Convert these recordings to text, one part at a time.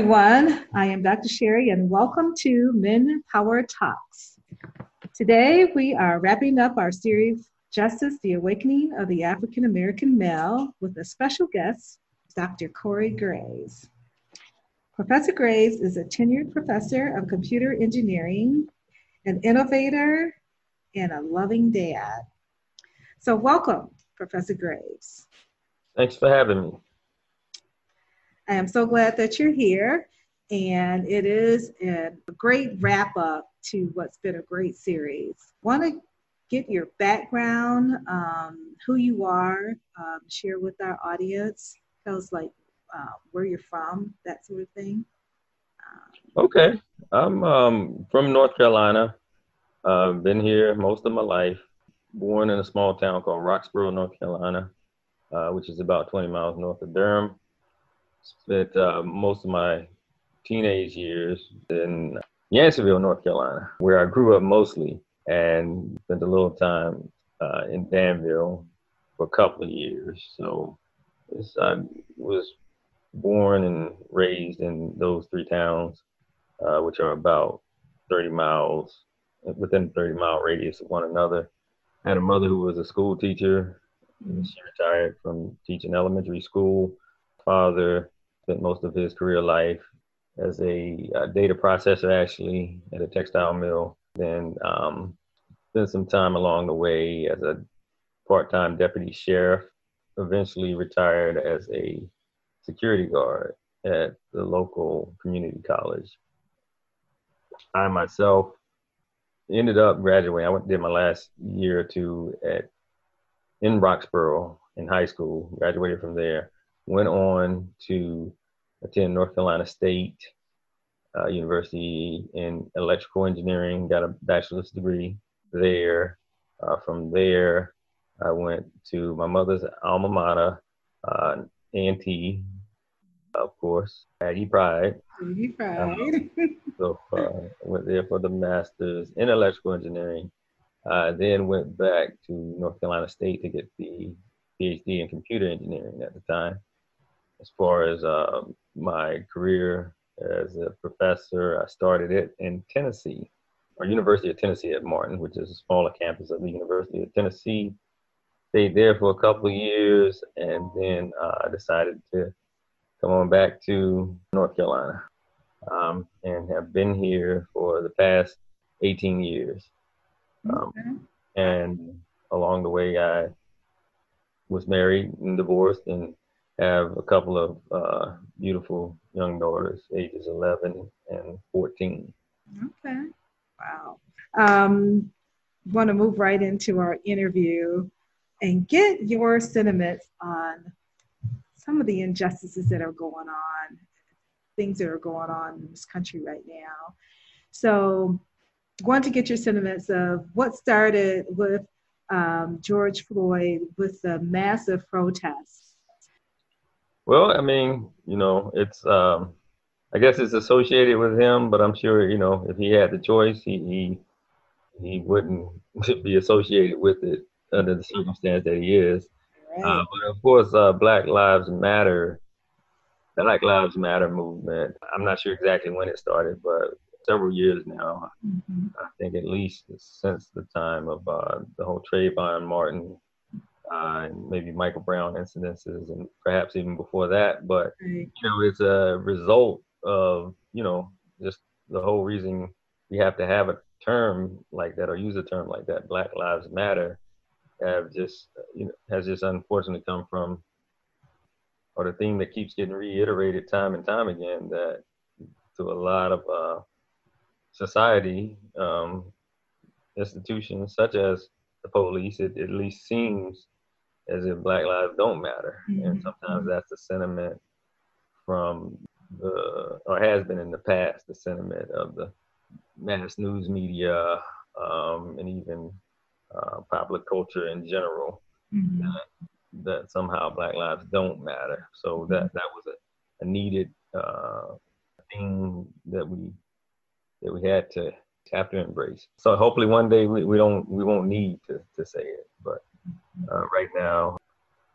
everyone. I am Dr. Sherry, and welcome to Men Power Talks. Today, we are wrapping up our series, Justice The Awakening of the African American Male, with a special guest, Dr. Corey Graves. Professor Graves is a tenured professor of computer engineering, an innovator, and a loving dad. So, welcome, Professor Graves. Thanks for having me. I am so glad that you're here. And it is a great wrap up to what's been a great series. Want to get your background, um, who you are, um, share with our audience, tell us like uh, where you're from, that sort of thing. Um, okay. I'm um, from North Carolina. Uh, been here most of my life. Born in a small town called Roxboro, North Carolina, uh, which is about 20 miles north of Durham spent uh, most of my teenage years in Yanceyville, North Carolina, where I grew up mostly, and spent a little time uh, in Danville for a couple of years. So I was born and raised in those three towns, uh, which are about 30 miles within 30 mile radius of one another. I had a mother who was a school teacher. She retired from teaching elementary school father spent most of his career life as a, a data processor, actually, at a textile mill. Then um, spent some time along the way as a part-time deputy sheriff. Eventually retired as a security guard at the local community college. I myself ended up graduating. I went did my last year or two at in Roxboro in high school. Graduated from there went on to attend North Carolina State uh, University in electrical engineering, got a bachelor's degree there. Uh, from there, I went to my mother's alma mater, uh, A&T, of course, Aggie Pride. Aggie Pride. so uh, went there for the master's in electrical engineering. Uh, then went back to North Carolina State to get the PhD in computer engineering at the time as far as uh, my career as a professor, I started it in Tennessee, or University of Tennessee at Martin, which is a smaller campus of the University of Tennessee. Stayed there for a couple of years, and then uh, I decided to come on back to North Carolina, um, and have been here for the past 18 years. Um, okay. And along the way, I was married and divorced, and have a couple of uh, beautiful young daughters, ages 11 and 14. Okay. Wow. Um, want to move right into our interview and get your sentiments on some of the injustices that are going on, things that are going on in this country right now. So, want to get your sentiments of what started with um, George Floyd with the massive protests well, I mean, you know, it's um, I guess it's associated with him, but I'm sure you know if he had the choice, he he, he wouldn't be associated with it under the circumstance that he is. Right. Uh, but of course, uh, Black Lives Matter, the Black Lives Matter movement. I'm not sure exactly when it started, but several years now. Mm-hmm. I think at least since the time of uh, the whole Trayvon Martin uh, and maybe Michael Brown incidences, and perhaps even before that. But you know, it's a result of you know just the whole reason we have to have a term like that or use a term like that. Black Lives Matter have just you know has just unfortunately come from or the theme that keeps getting reiterated time and time again that to a lot of uh, society um, institutions such as the police, it at least seems as if Black lives don't matter. Mm-hmm. And sometimes that's the sentiment from the, or has been in the past, the sentiment of the mass news media um, and even uh, popular culture in general mm-hmm. that, that, somehow Black lives don't matter. So mm-hmm. that that was a, a needed uh, thing that we that we had to have to embrace. So hopefully one day we, we don't we won't need to, to say it, but uh, right now.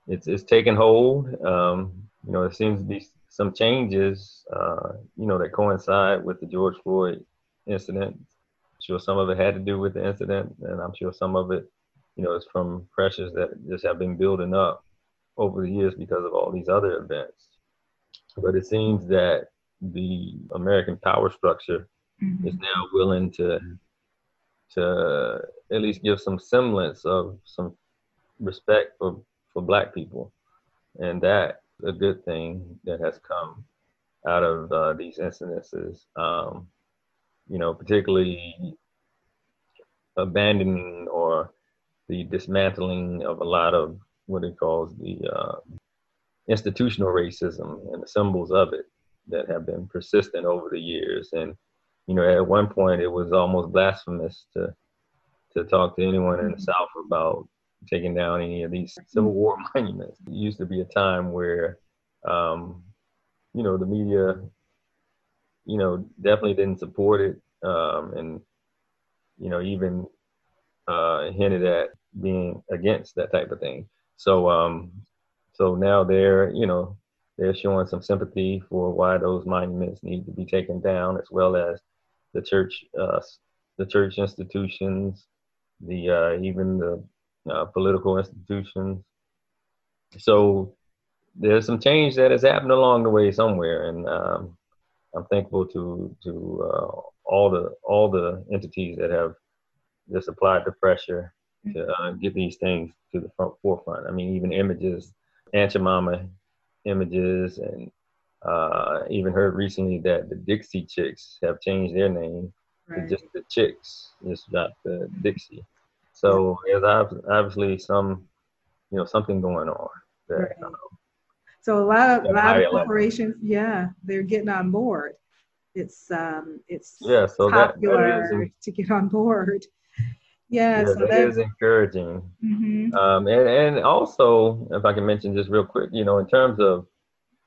It's it's taken hold. Um, you know, there seems to be some changes, uh, you know, that coincide with the George Floyd incident. I'm sure some of it had to do with the incident, and I'm sure some of it, you know, is from pressures that just have been building up over the years because of all these other events. But it seems that the American power structure mm-hmm. is now willing to to at least give some semblance of some respect for, for black people. And that a good thing that has come out of uh, these incidences. Um, you know, particularly abandoning or the dismantling of a lot of what it calls the uh, institutional racism and the symbols of it that have been persistent over the years. And you know, at one point it was almost blasphemous to to talk to anyone in the. South about taking down any of these Civil War monuments. It used to be a time where, um, you know, the media, you know, definitely didn't support it, um, and you know, even uh, hinted at being against that type of thing. So, um, so now they're, you know, they're showing some sympathy for why those monuments need to be taken down, as well as the church, uh, the church institutions, the uh, even the uh, political institutions. So there's some change that has happened along the way somewhere, and um, I'm thankful to to uh, all the all the entities that have just applied the pressure to uh, get these things to the front forefront. I mean, even images, Aunt Jemima images, and uh, even heard recently that the Dixie Chicks have changed their name right. to just the Chicks, just not the Dixie. So there's obviously some, you know, something going on. That, right. um, so a lot of a lot of corporations, yeah, they're getting on board. It's um, it's yeah, so popular that, that is, to get on board. Yeah, yeah so that is encouraging. Mm-hmm. Um, and and also, if I can mention just real quick, you know, in terms of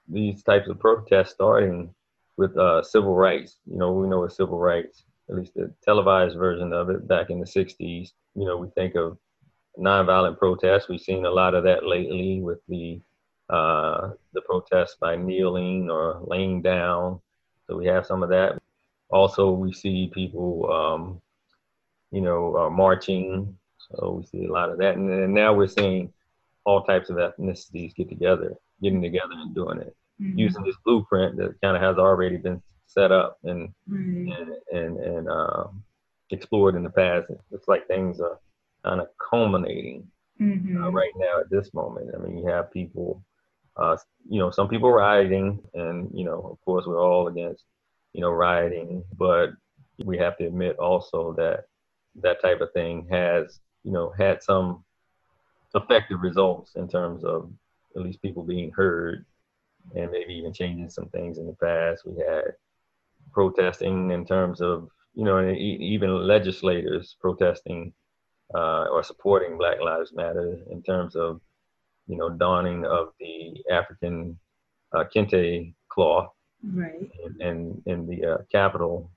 these types of protests starting with uh, civil rights, you know, we know what civil rights, at least the televised version of it back in the '60s. You know, we think of nonviolent protests. We've seen a lot of that lately with the uh, the protests by kneeling or laying down. So we have some of that. Also, we see people um, you know, uh, marching. So we see a lot of that. And then now we're seeing all types of ethnicities get together, getting together and doing it, mm-hmm. using this blueprint that kind of has already been set up and mm-hmm. and and, and um, explored in the past. It looks like things are kind of culminating mm-hmm. uh, right now at this moment. I mean, you have people, uh, you know, some people rioting, and you know, of course, we're all against, you know, rioting, but we have to admit also that that type of thing has, you know, had some effective results in terms of at least people being heard and maybe even changing some things in the past. We had protesting in terms of, you know, even legislators protesting uh, or supporting Black Lives Matter in terms of, you know, donning of the African uh, kente cloth. Right. And in the uh, Capitol,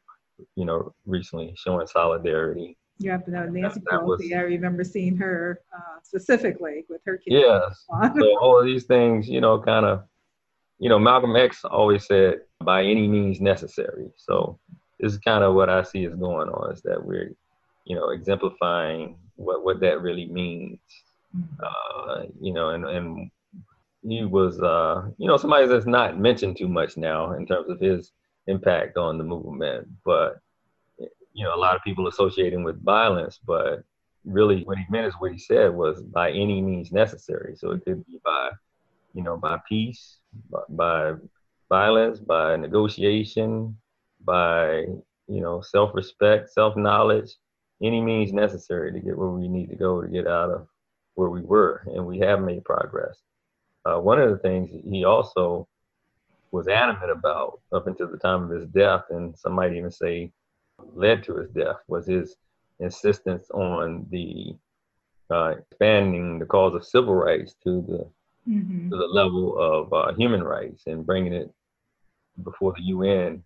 you know, recently showing solidarity yeah, but no, Nancy that, Pelosi, was, I remember seeing her uh, specifically with her kids. Yes. so all of these things, you know, kind of, you know, Malcolm X always said, by any means necessary. So this is kind of what I see is going on is that we're, you know, exemplifying what, what that really means. Mm-hmm. Uh, you know, and, and he was, uh, you know, somebody that's not mentioned too much now in terms of his impact on the movement, but you know, a lot of people associating with violence, but really what he meant is what he said was by any means necessary. So it could be by, you know, by peace, by, violence, by negotiation, by, you know, self-respect, self-knowledge, any means necessary to get where we need to go to get out of where we were. And we have made progress. Uh, one of the things he also was adamant about up until the time of his death, and some might even say led to his death was his insistence on the uh, expanding the cause of civil rights to the mm-hmm. to the level of uh, human rights and bringing it before the UN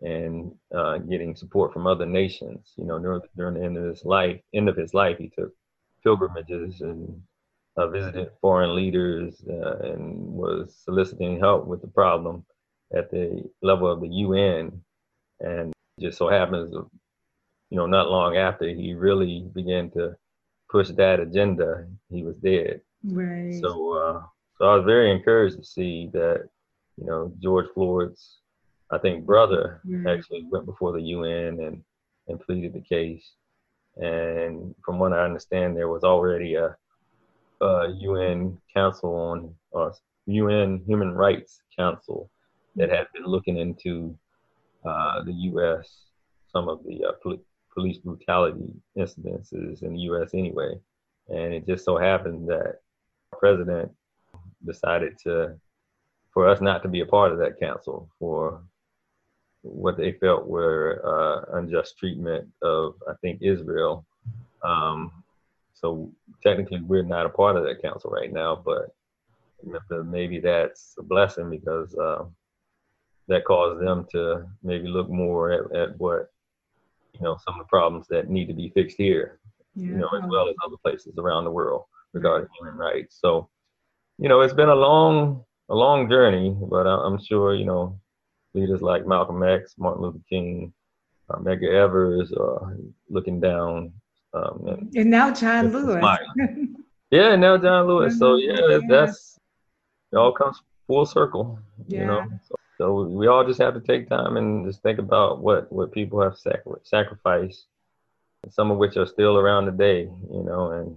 and uh, getting support from other nations. You know, during, during the end of his life, end of his life, he took pilgrimages and uh, visited foreign leaders uh, and was soliciting help with the problem at the level of the UN, and just so happens, you know, not long after he really began to push that agenda, he was dead. Right. So, uh, so I was very encouraged to see that, you know, George Floyd's, I think, brother right. actually went before the UN and and pleaded the case. And from what I understand, there was already a, a UN Council on uh, UN Human Rights Council that had been looking into uh, the U.S. some of the uh, pol- police brutality incidences in the U.S. anyway, and it just so happened that president decided to for us not to be a part of that council for what they felt were uh, unjust treatment of I think Israel. Um, so technically, we're not a part of that council right now, but maybe that's a blessing because uh, that caused them to maybe look more at, at what you know some of the problems that need to be fixed here, yeah. you know, as well as other places around the world regarding human rights. So, you know, it's been a long, a long journey, but I'm sure you know leaders like Malcolm X, Martin Luther King, uh, Medgar Evers, uh, looking down. Um, and, and, now John Lewis. yeah, now John Lewis. So yeah, yeah, that's it all comes full circle. Yeah. You know. So, so we all just have to take time and just think about what what people have sacri- sacrificed, some of which are still around today. You know, and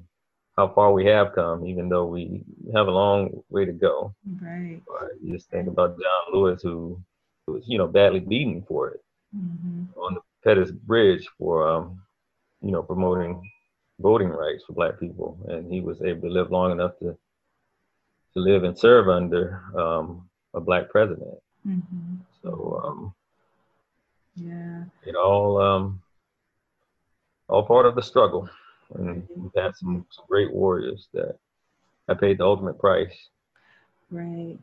how far we have come, even though we have a long way to go. Right. But you just think about John Lewis, who was, you know, badly beaten for it mm-hmm. on the Pettus Bridge for, um, you know, promoting voting rights for Black people, and he was able to live long enough to to live and serve under um, a Black president. Mm-hmm. So, um, yeah, it all um, all part of the struggle, and we've had some, some great warriors that have paid the ultimate price. Right.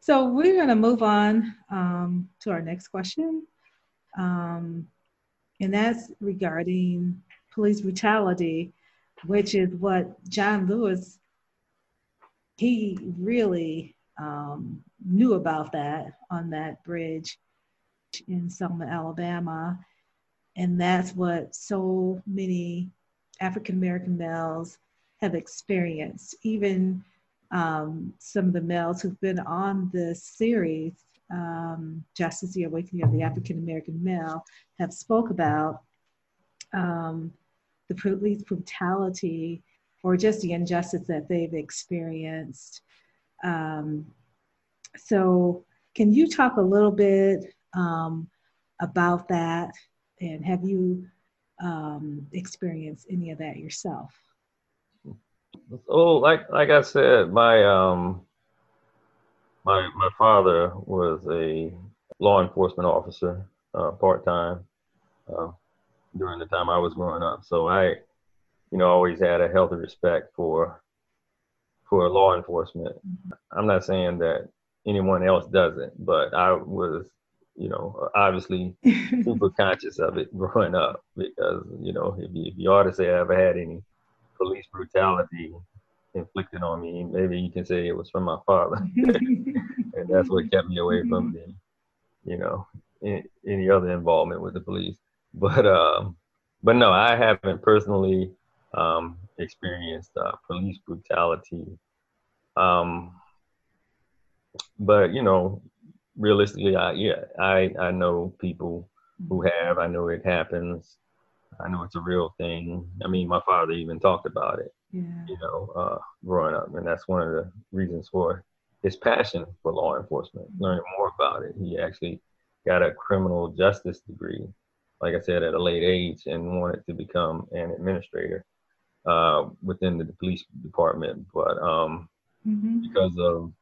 So we're going to move on um, to our next question. Um, and that's regarding police brutality, which is what John Lewis, he really um, knew about that on that bridge in Selma, Alabama. And that's what so many African American males have experienced, even um, some of the males who've been on this series, um, Justice, the Awakening of the African American Male, have spoke about um, the police brutality or just the injustice that they've experienced. Um, so, can you talk a little bit um, about that? And have you um, experienced any of that yourself? Oh, like like I said, my um my my father was a law enforcement officer, uh, part time, uh, during the time I was growing up. So I, you know, always had a healthy respect for for law enforcement. I'm not saying that anyone else doesn't, but I was, you know, obviously super conscious of it growing up because, you know, if you, if you ought to say I ever had any police brutality inflicted on me. Maybe you can say it was from my father, and that's what kept me away from the, you know, any, any other involvement with the police. But um, but no, I haven't personally um, experienced uh, police brutality. Um, but you know, realistically, I yeah, I I know people who have. I know it happens. I know it's a real thing. I mean, my father even talked about it, yeah. you know, uh, growing up. And that's one of the reasons for his passion for law enforcement, learning more about it. He actually got a criminal justice degree, like I said, at a late age and wanted to become an administrator uh, within the police department. But um, mm-hmm. because of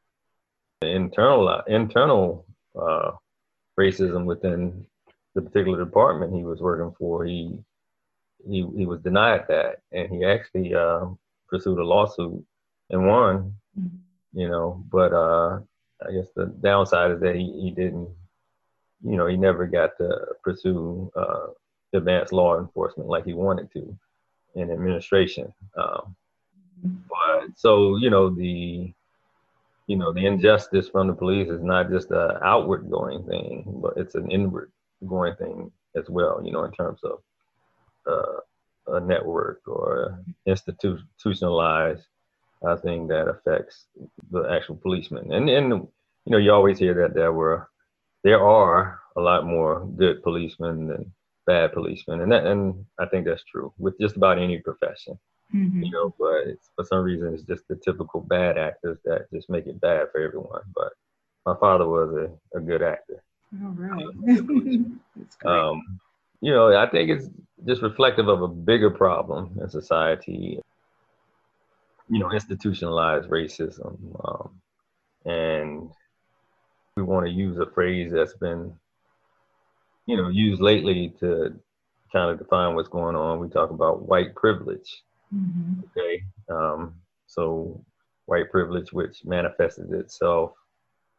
internal, internal uh, racism within the particular department he was working for, he he he was denied that, and he actually uh, pursued a lawsuit and won. Mm-hmm. You know, but uh, I guess the downside is that he, he didn't, you know, he never got to pursue uh, advanced law enforcement like he wanted to in administration. Um, mm-hmm. but so you know the you know, the injustice from the police is not just an outward going thing, but it's an inward going thing as well, you know, in terms of uh, a network or institutionalized uh, thing that affects the actual policeman. And, and, you know, you always hear that there were, there are a lot more good policemen than bad policemen. And that, and I think that's true with just about any profession. Mm-hmm. You know, but for some reason it's just the typical bad actors that just make it bad for everyone. But my father was a, a good actor. All right. um, you know, I think it's just reflective of a bigger problem in society. You know, institutionalized racism, um, and we want to use a phrase that's been, you know, used lately to kind of define what's going on. We talk about white privilege. Mm-hmm. Okay. Um, so white privilege, which manifested itself,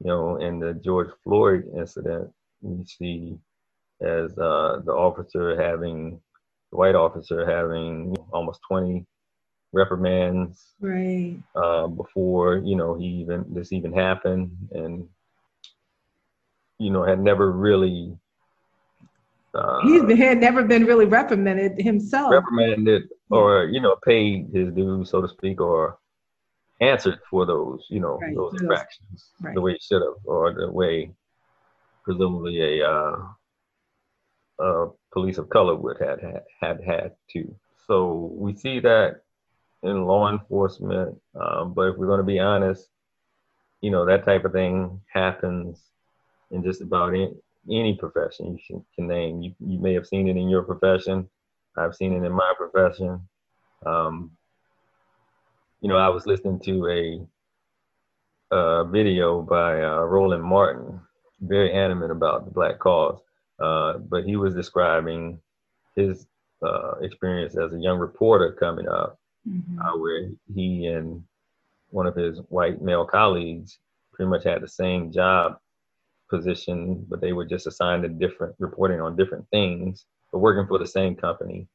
you know, in the George Floyd incident, we see as uh, the officer having, the white officer having almost 20 reprimands right uh, before you know he even this even happened and you know had never really uh, he had never been really reprimanded himself. Reprimanded or, you know, paid his dues, so to speak, or answered for those, you know, right. those infractions right. the way he should have, or the way presumably a, uh, a police of color would have had, had had to. So we see that in law enforcement, um, but if we're going to be honest, you know, that type of thing happens in just about any, any profession you can name. You, you may have seen it in your profession. I've seen it in my profession. Um, you know, I was listening to a, a video by uh, Roland Martin, very animate about the Black cause, uh, but he was describing his uh, experience as a young reporter coming up, mm-hmm. Uh, where he and one of his white male colleagues pretty much had the same job position, but they were just assigned to different reporting on different things, but working for the same company,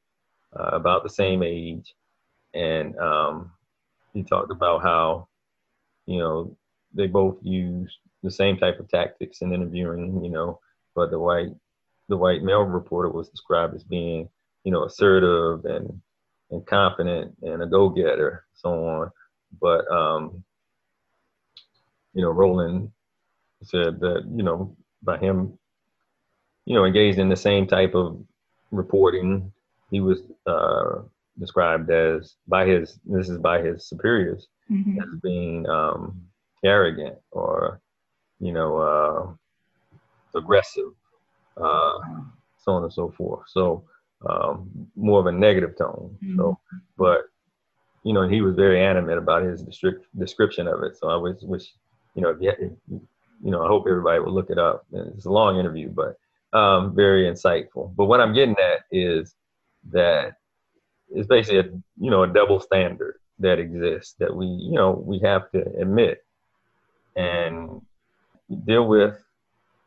uh, about the same age. And um, he talked about how, you know, they both used the same type of tactics in interviewing, you know, but the white the white male reporter was described as being, you know, assertive and and confident and a go-getter, so on. But um, you know, Roland said that you know by him you know engaged in the same type of reporting he was uh, described as by his this is by his superiors mm-hmm. as being um, arrogant or you know uh, aggressive uh, so on and so forth so um, more of a negative tone mm-hmm. so but you know he was very animate about his district description of it so i was wish you know if you, you know, I hope everybody will look it up. It's a long interview, but um, very insightful. But what I'm getting at is that it's basically a you know a double standard that exists that we you know we have to admit and deal with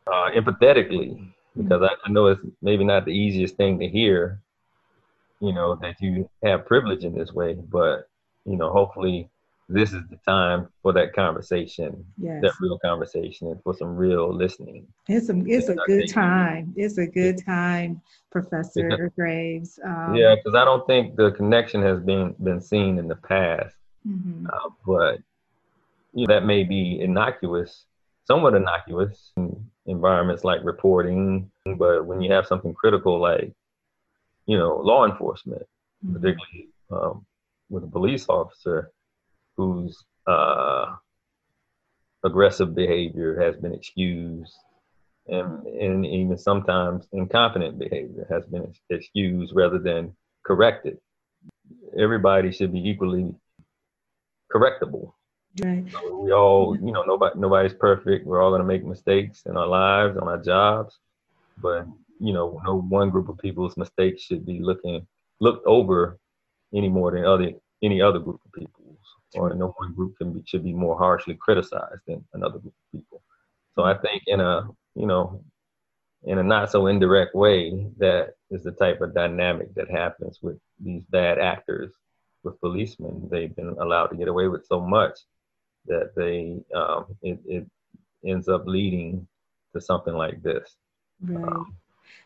uh, empathetically because I, I know it's maybe not the easiest thing to hear you know that you have privilege in this way but you know hopefully this is the time for that conversation, yes. that real conversation, and for some real listening. It's a it's a good time. It's a good time, Professor because, Graves. Um, yeah, because I don't think the connection has been been seen in the past, mm-hmm. uh, but you know, that may be innocuous, somewhat innocuous in environments like reporting. But when you have something critical like, you know, law enforcement, mm-hmm. particularly um, with a police officer whose uh, aggressive behavior has been excused, and, and even sometimes incompetent behavior has been excused rather than corrected. Everybody should be equally correctable. Right. So we all, you know, nobody nobody's perfect. We're all gonna make mistakes in our lives, on our jobs, but you know, no one group of people's mistakes should be looking looked over any more than other any other group of people or no one group can be, should be more harshly criticized than another group of people. So I think in a you know in a not so indirect way that is the type of dynamic that happens with these bad actors with policemen. They've been allowed to get away with so much that they um, it, it ends up leading to something like this. Right. Um,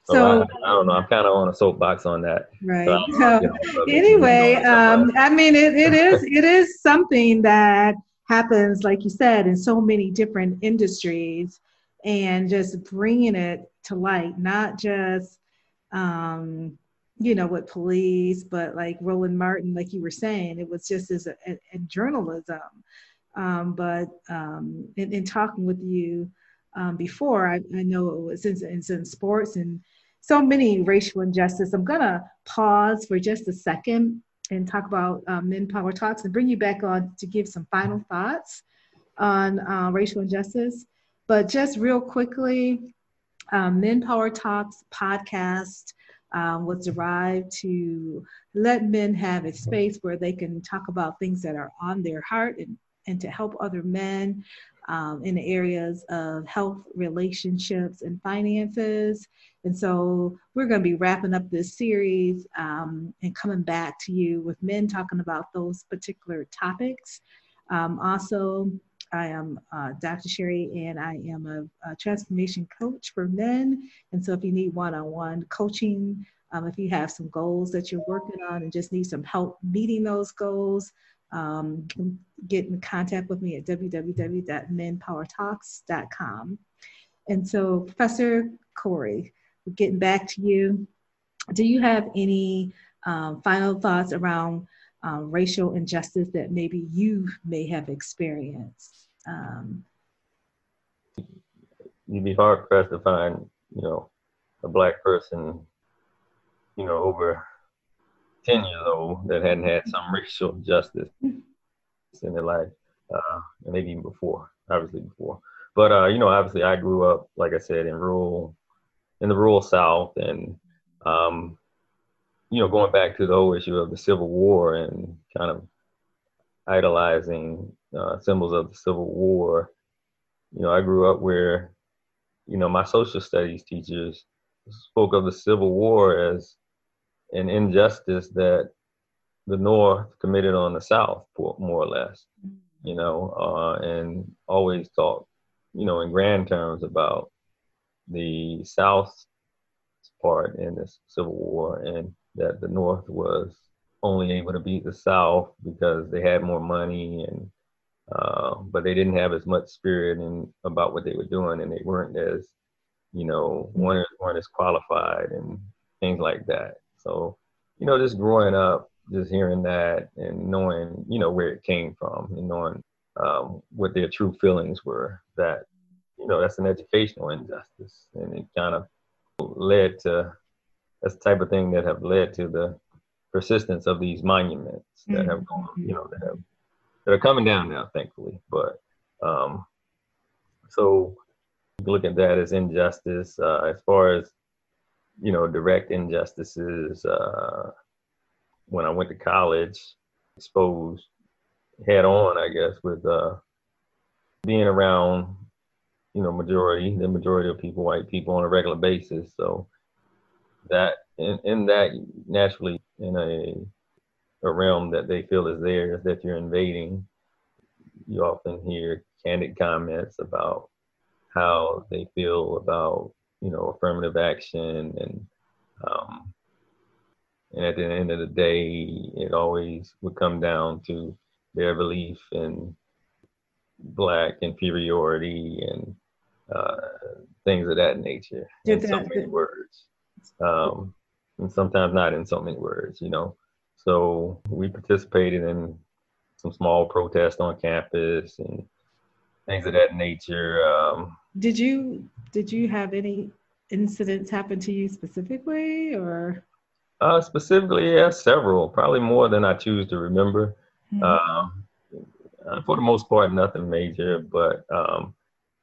so, so I, I, don't know. I'm kind of on a soapbox on that. Right. So, so anyway, um, I mean, it, it is it is something that happens, like you said, in so many different industries, and just bringing it to light, not just um, you know, with police, but like Roland Martin, like you were saying, it was just as a, a, a journalism. Um, but um, in, in, talking with you um, before, I, I, know it was in, in, in sports and so many racial injustice. I'm gonna pause for just a second and talk about um, Men Power Talks and bring you back on to give some final thoughts on uh, racial injustice. But just real quickly, um, Men Power Talks podcast um, was derived to let men have a space where they can talk about things that are on their heart and, and to help other men um, in the areas of health, relationships, and finances. And so we're going to be wrapping up this series um, and coming back to you with men talking about those particular topics. Um, also, I am uh, Dr. Sherry, and I am a, a, transformation coach for men. And so, if you need one on one coaching, um, if you have some goals that you're working on and just need some help meeting those goals, um, get in contact with me at www.menpowertalks.com. And so, Professor Corey, getting back to you, do you have any um, final thoughts around um, racial injustice that maybe you may have experienced? Um, You'd be hard pressed to find, you know, a black person, you know, over 10 years old that hadn't had some racial justice in their life, uh, and maybe even before, obviously before. But, uh, you know, obviously I grew up, like I said, in rural, in the rural South and, um, you know, going back to the whole issue of the Civil War and kind of idolizing uh, symbols of the Civil War, you know, I grew up where, you know, my social studies teachers spoke of the Civil War as an injustice that the North committed on the South, more or less, you know, uh, and always talked, you know, in grand terms about the South's part in this Civil War and that the North was only able to beat the South because they had more money and uh, but they didn't have as much spirit and about what they were doing and they weren't as you know weren't, weren't as qualified and things like that so you know just growing up just hearing that and knowing you know where it came from and knowing um, what their true feelings were that you know that's an educational injustice and it kind of led to that's the type of thing that have led to the persistence of these monuments that mm-hmm. have gone, you know, that have that are coming down now, thankfully. But um, so look at that as injustice. Uh, as far as you know, direct injustices. Uh, when I went to college, exposed head on, I guess, with uh, being around, you know, majority, the majority of people, white people, on a regular basis. So that in, in that naturally in a a realm that they feel is theirs that you're invading you often hear candid comments about how they feel about you know affirmative action and um, and at the end of the day it always would come down to their belief in black inferiority and uh, things of that nature in so many words um, and sometimes not in so many words, you know. So we participated in some small protests on campus and things of that nature. Um, did you did you have any incidents happen to you specifically, or? Uh, specifically, yeah, several. Probably more than I choose to remember. Mm-hmm. Um, for the most part, nothing major, but um,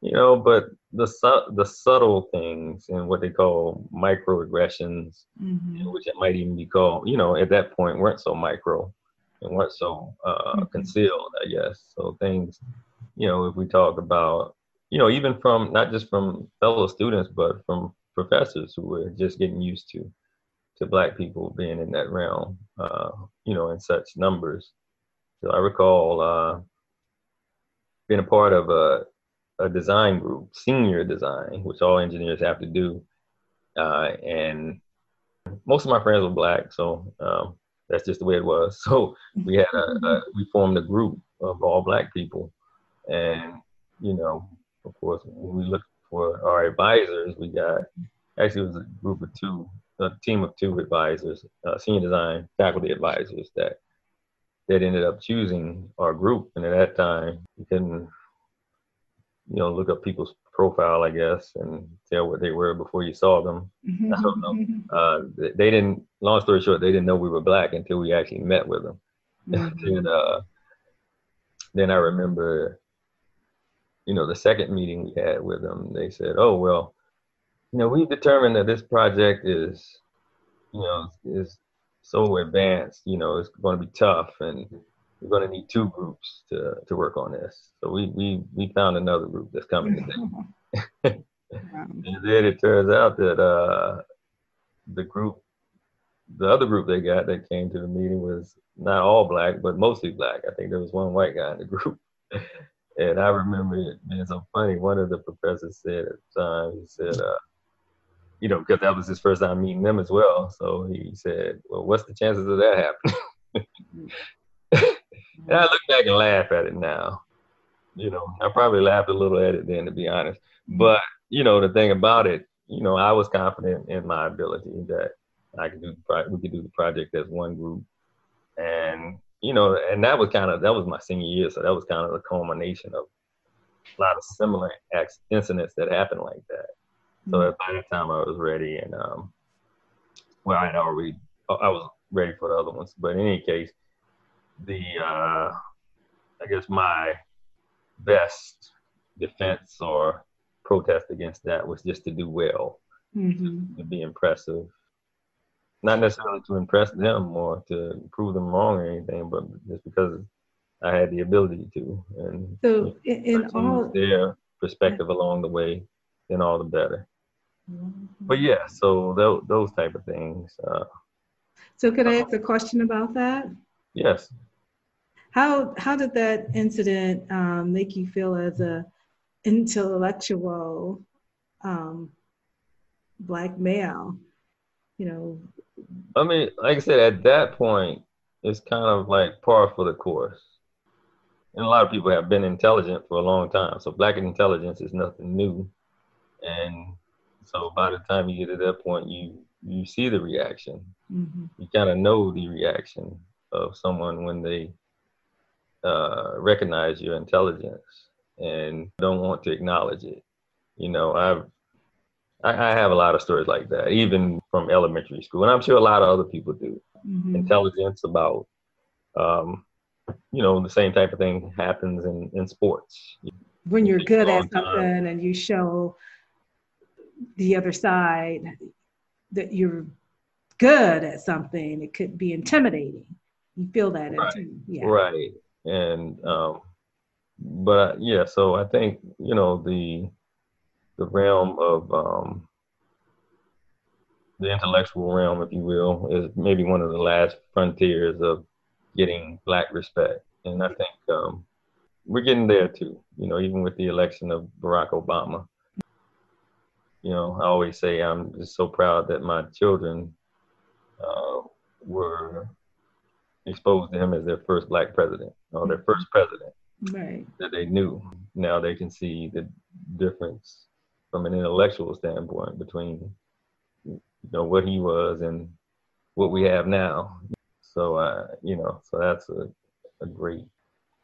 you know, but the su- the subtle things and what they call microaggressions, mm-hmm. which it might even be called, you know, at that point weren't so micro and weren't so uh, mm-hmm. concealed, I guess. So things, you know, if we talk about, you know, even from not just from fellow students, but from professors who were just getting used to to black people being in that realm, uh, you know, in such numbers. So I recall uh, been a part of a, a design group, senior design, which all engineers have to do. Uh, and most of my friends were black, so um, that's just the way it was. So we had a, a, we formed a group of all black people, and you know, of course, when we looked for our advisors, we got actually it was a group of two, a team of two advisors, uh, senior design faculty advisors that that ended up choosing our group. And at that time, you couldn't, you know, look up people's profile, I guess, and tell what they were before you saw them. I don't know. Uh, they didn't. Long story short, they didn't know we were black until we actually met with them. Mm-hmm. and uh, then I remember, you know, the second meeting we had with them, they said, "Oh well, you know, we've determined that this project is, you know, is so advanced. You know, it's going to be tough, and we're going to need two groups to to work on this. So we we we found another group that's coming today. and then it turns out that uh, the group, the other group they got that came to the meeting was not all black, but mostly black. I think there was one white guy in the group. and I remember it being so funny. One of the professors said at the time, he said, uh, you know, because that was his first time meeting them as well. So he said, "Well, what's the chances of that happening?" and I look back and laugh at it now. You know, I probably laughed a little at it then, to be honest. But you know, the thing about it, you know, I was confident in my ability that I could do the we could do the project as one group, and you know, and that was kind of that was my senior year, so that was kind of the culmination of a lot of similar incidents that happened like that. So mm-hmm. by the time I was ready, and um, well, I had already, I was ready for the other ones. But in any case, the uh, I guess my best defense or protest against that was just to do well, mm-hmm. to be impressive. Not necessarily to impress them or to prove them wrong or anything, but just because I had the ability to. And so, in, all their perspective along the way, then all the better. But yeah, so those, those type of things. Uh, so could I ask a question about that? Yes. How how did that incident um, make you feel as a intellectual um, black male? You know. I mean, like I said, at that point, it's kind of like par for the course. And a lot of people have been intelligent for a long time. So black intelligence is nothing new. And so by the time you get to that point, you you see the reaction. Mm-hmm. You kind of know the reaction of someone when they uh, recognize your intelligence and don't want to acknowledge it. You know, I've I, I, have a lot of stories like that, even from elementary school, and I'm sure a lot of other people do. Mm-hmm. Intelligence about, um, you know, the same type of thing happens in in sports. When you're good at something and you show the other side that you're good at something, it could be intimidating. You feel that, right? Yeah. Right. And um, but yeah, so I think you know the the realm of um, the intellectual realm, if you will, is maybe one of the last frontiers of getting black respect, and I think um, we're getting there too. You know, even with the election of Barack Obama, you know, I always say I'm just so proud that my children uh, were exposed to him as their first black president or their first president. Right. That they knew. Now they can see the difference from an intellectual standpoint between you know what he was and what we have now. So uh, you know, so that's a, a great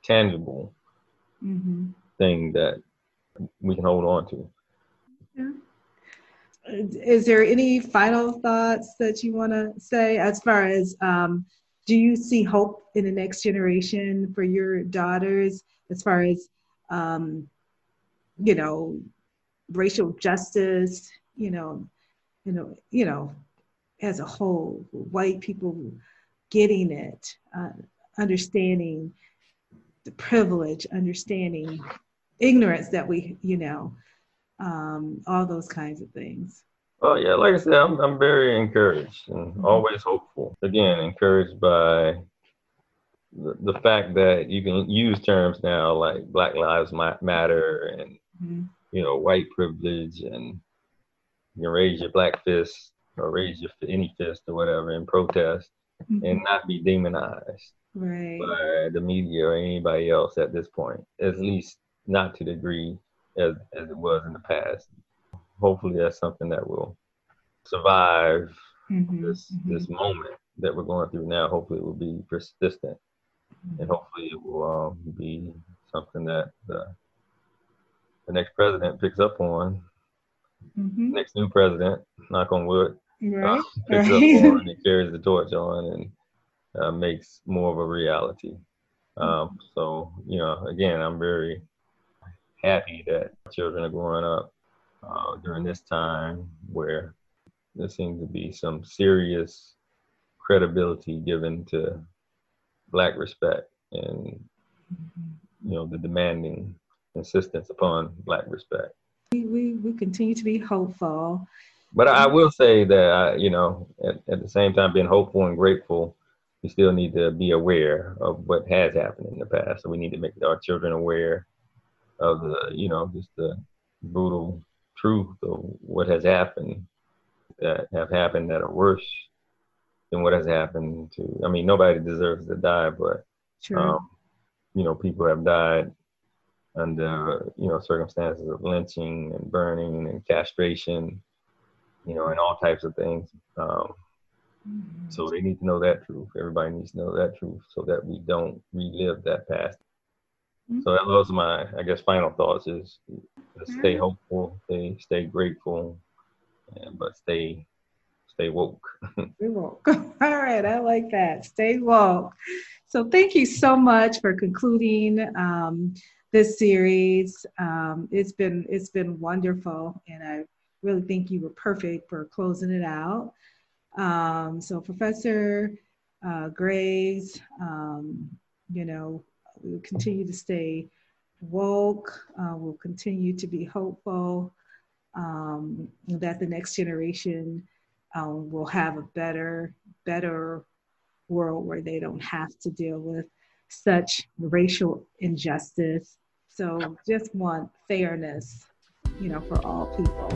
tangible mm-hmm. thing that we can hold on to. Yeah is there any final thoughts that you want to say as far as um, do you see hope in the next generation for your daughters as far as um, you know racial justice you know you know you know as a whole white people getting it uh, understanding the privilege understanding ignorance that we you know um, all those kinds of things. Oh yeah, like I said, I'm I'm very encouraged and mm-hmm. always hopeful. Again, encouraged by the, the fact that you can use terms now like Black Lives Matter and mm-hmm. You know white privilege and you can raise your black fist or raise your any fist or whatever in protest mm-hmm. and not be demonized right. by the media or anybody else at this point, at least not to the degree as, as it was in the past. Hopefully, that's something that will survive mm-hmm. this mm-hmm. this moment that we're going through now. Hopefully, it will be persistent, and mm-hmm. hopefully, it will um, be something that the, the next president picks up on. Mm-hmm. Next new president, knock on wood, right. uh, picks right. up on and carries the torch on and uh, makes more of a reality. Um, so, you know, again, I'm very happy that children are growing up uh, during this time where there seems to be some serious credibility given to black respect and you know the demanding insistence upon black respect we, we, we continue to be hopeful but i will say that I, you know at, at the same time being hopeful and grateful we still need to be aware of what has happened in the past. So we need to make our children aware of the, you know, just the brutal truth of what has happened that have happened that are worse than what has happened to. I mean, nobody deserves to die, but um, you know, people have died under you know circumstances of lynching and burning and castration, you know, and all types of things. Um, Mm-hmm. So they need to know that truth. Everybody needs to know that truth so that we don't relive that past. Mm-hmm. So that was my, I guess, final thoughts is stay hopeful, stay stay grateful, and, but stay stay woke. stay woke. All right, I like that. Stay woke. So thank you so much for concluding um, this series. Um, it's been it's been wonderful, and I really think you were perfect for closing it out. Um, so Professor uh, Graves, um, you know, we will continue to stay woke. Uh, we'll continue to be hopeful um, that the next generation um, will have a better, better world where they don't have to deal with such racial injustice. So just want fairness, you know, for all people.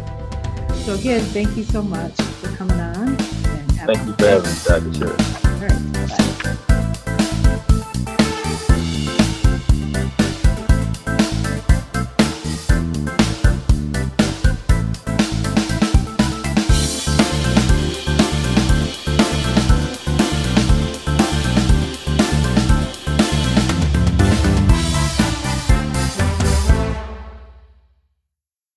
So again, thank you so much for coming on. And thank you for having me, Dr. Sure. All right. Bye.